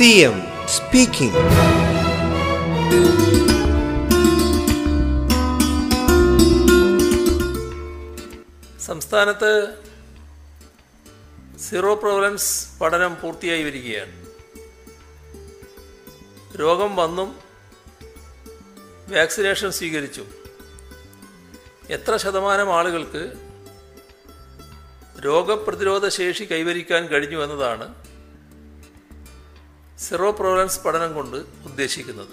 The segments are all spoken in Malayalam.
CM സ്പീക്കിംഗ് സംസ്ഥാനത്ത് സീറോ പ്രോബ്ലംസ് പഠനം പൂർത്തിയായി വരികയാണ്. രോഗം വന്നും വാക്സിനേഷൻ സ്വീകരിച്ചു. എത്ര ശതമാനം ആളുകൾക്ക് രോഗപ്രതിരോധ ശേഷി കൈവരിക്കാൻ കഴിഞ്ഞു എന്നതാണ് സീറോ പ്രോബ്ലംസ് പഠനം കൊണ്ട് ഉദ്ദേശിക്കുന്നത്.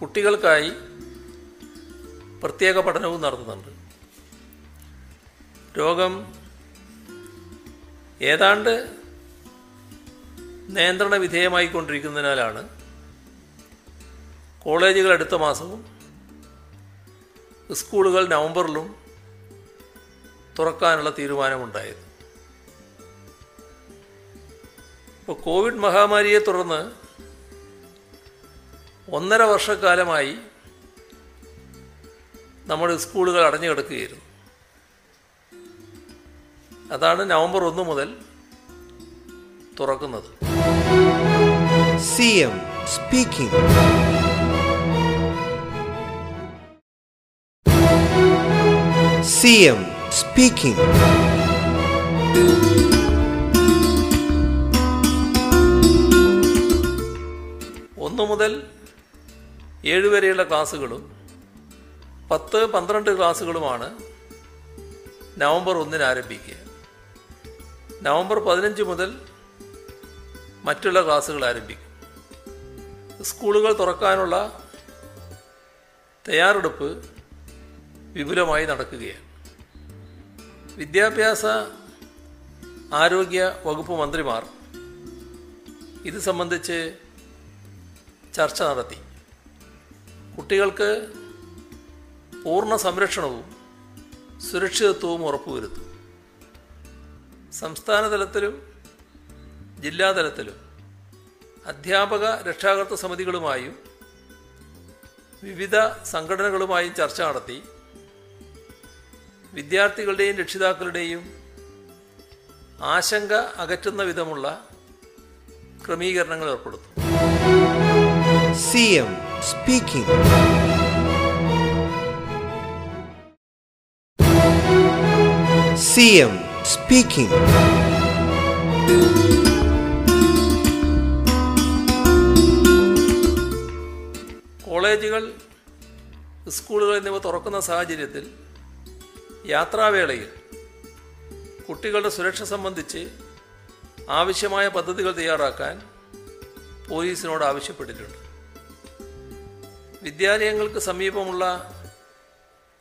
കുട്ടികൾക്കായി പ്രത്യേക പഠനവും നടത്തുന്നുണ്ട്. രോഗം ഏതാണ്ട് നിയന്ത്രണ വിധേയമായിക്കൊണ്ടിരിക്കുന്നതിനാലാണ് കോളേജുകൾ അടുത്ത മാസവും സ്കൂളുകൾ നവംബറിലും തുറക്കാനുള്ള തീരുമാനമുണ്ടായത്. ഇപ്പോൾ കോവിഡ് മഹാമാരിയെ തുടർന്ന് ഒന്നര വർഷക്കാലമായി നമ്മുടെ സ്കൂളുകൾ അടഞ്ഞു കിടക്കുകയായിരുന്നു. അതാണ് നവംബർ ഒന്ന് മുതൽ തുറക്കുന്നത്. CM speaking. CM speaking. ഒന്ന് മുതൽ ഏഴ് വരെയുള്ള ക്ലാസ്സുകളും പത്ത് പന്ത്രണ്ട് ക്ലാസ്സുകളുമാണ് നവംബർ ഒന്നിന് ആരംഭിക്കുക. നവംബർ പതിനഞ്ച് മുതൽ മറ്റുള്ള ക്ലാസ്സുകൾ ആരംഭിക്കും. സ്കൂളുകൾ തുറക്കാനുള്ള തയ്യാറെടുപ്പ് വിപുലമായി നടക്കുകയാണ്. വിദ്യാഭ്യാസ ആരോഗ്യ വകുപ്പ് മന്ത്രിമാർ ഇത് സംബന്ധിച്ച് ചർച്ച നടത്തി. കുട്ടികൾക്ക് പൂർണ സംരക്ഷണവും സുരക്ഷിതത്വവും ഉറപ്പുവരുത്തും. സംസ്ഥാന തലത്തിലും ജില്ലാതലത്തിലും അധ്യാപക രക്ഷാകർത്തൃ സമിതികളുമായും വിവിധ സംഘടനകളുമായും ചർച്ച നടത്തി. വിദ്യാർത്ഥികളുടെയും രക്ഷിതാക്കളുടെയും ആശങ്ക അകറ്റുന്ന വിധമുള്ള ക്രമീകരണങ്ങൾ ഏർപ്പെടുത്തും. CM speaking. CM speaking. കോളേജുകൾ സ്കൂളുകൾ എന്നിവ തുറക്കുന്ന സാഹചര്യത്തിൽ യാത്രാവേളയിൽ കുട്ടികളുടെ സുരക്ഷ സംബന്ധിച്ച് ആവശ്യമായ പദ്ധതികൾ തയ്യാറാക്കാൻ പോലീസിനോട് ആവശ്യപ്പെട്ടിട്ടുണ്ട് വിദ്യാലയങ്ങൾക്ക് സമീപമുള്ള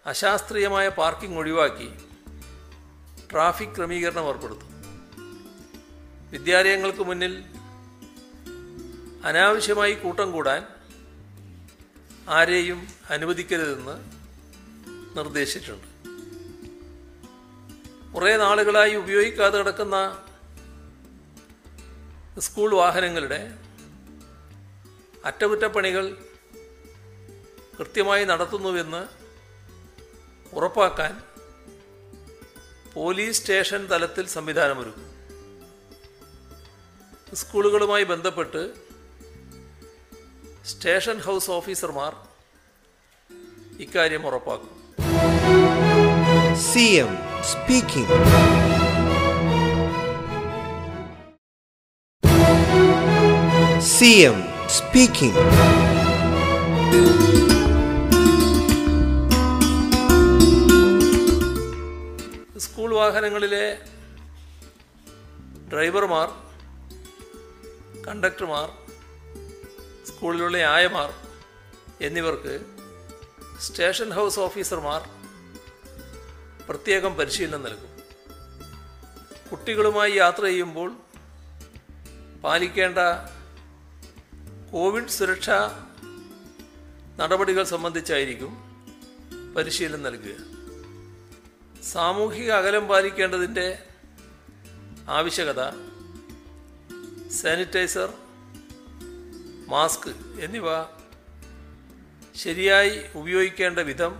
അശാസ്ത്രീയമായ പാർക്കിംഗ് ഒഴിവാക്കി ട്രാഫിക് ക്രമീകരണം ഏർപ്പെടുത്തും. വിദ്യാലയങ്ങൾക്ക് മുന്നിൽ അനാവശ്യമായി കൂട്ടം കൂടാൻ ആരെയും അനുവദിക്കരുതെന്ന് നിർദ്ദേശിച്ചിട്ടുണ്ട്. കുറേ നാളുകളായി ഉപയോഗിക്കാതെ കിടക്കുന്ന സ്കൂൾ വാഹനങ്ങളുടെ അറ്റകുറ്റപ്പണികൾ കൃത്യമായി നടത്തുന്നുവെന്ന് ഉറപ്പാക്കാൻ പോലീസ് സ്റ്റേഷൻ തലത്തിൽ സംവിധാനമൊരുക്കും. സ്കൂളുകളുമായി ബന്ധപ്പെട്ട് സ്റ്റേഷൻ ഹൗസ് ഓഫീസർമാർ ഇക്കാര്യം ഉറപ്പാക്കും. C M speaking. speaking. School വാഹനങ്ങളിലെ ഡ്രൈവർമാർ കണ്ടക്ടർമാർ സ്കൂളിലുള്ള ആയമാർ എന്നിവർക്ക് സ്റ്റേഷൻ ഹൗസ് ഓഫീസർമാർ പ്രത്യേകം പരിശീലനം നൽകും. കുട്ടികളുമായി യാത്ര ചെയ്യുമ്പോൾ പാലിക്കേണ്ട കോവിഡ് സുരക്ഷാ നടപടികൾ സംബന്ധിച്ചായിരിക്കും പരിശീലനം നൽകുക. സാമൂഹിക അകലം പാലിക്കേണ്ടതിന്റെ ആവശ്യകത സാനിറ്റൈസർ മാസ്ക് എന്നിവ ശരിയായി ഉപയോഗിക്കേണ്ട വിധം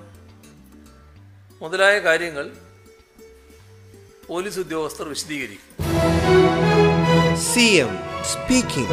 മുതലായ കാര്യങ്ങൾ പോലീസ് ഉദ്യോഗസ്ഥർ വിശദീകരിക്കും. C M speaking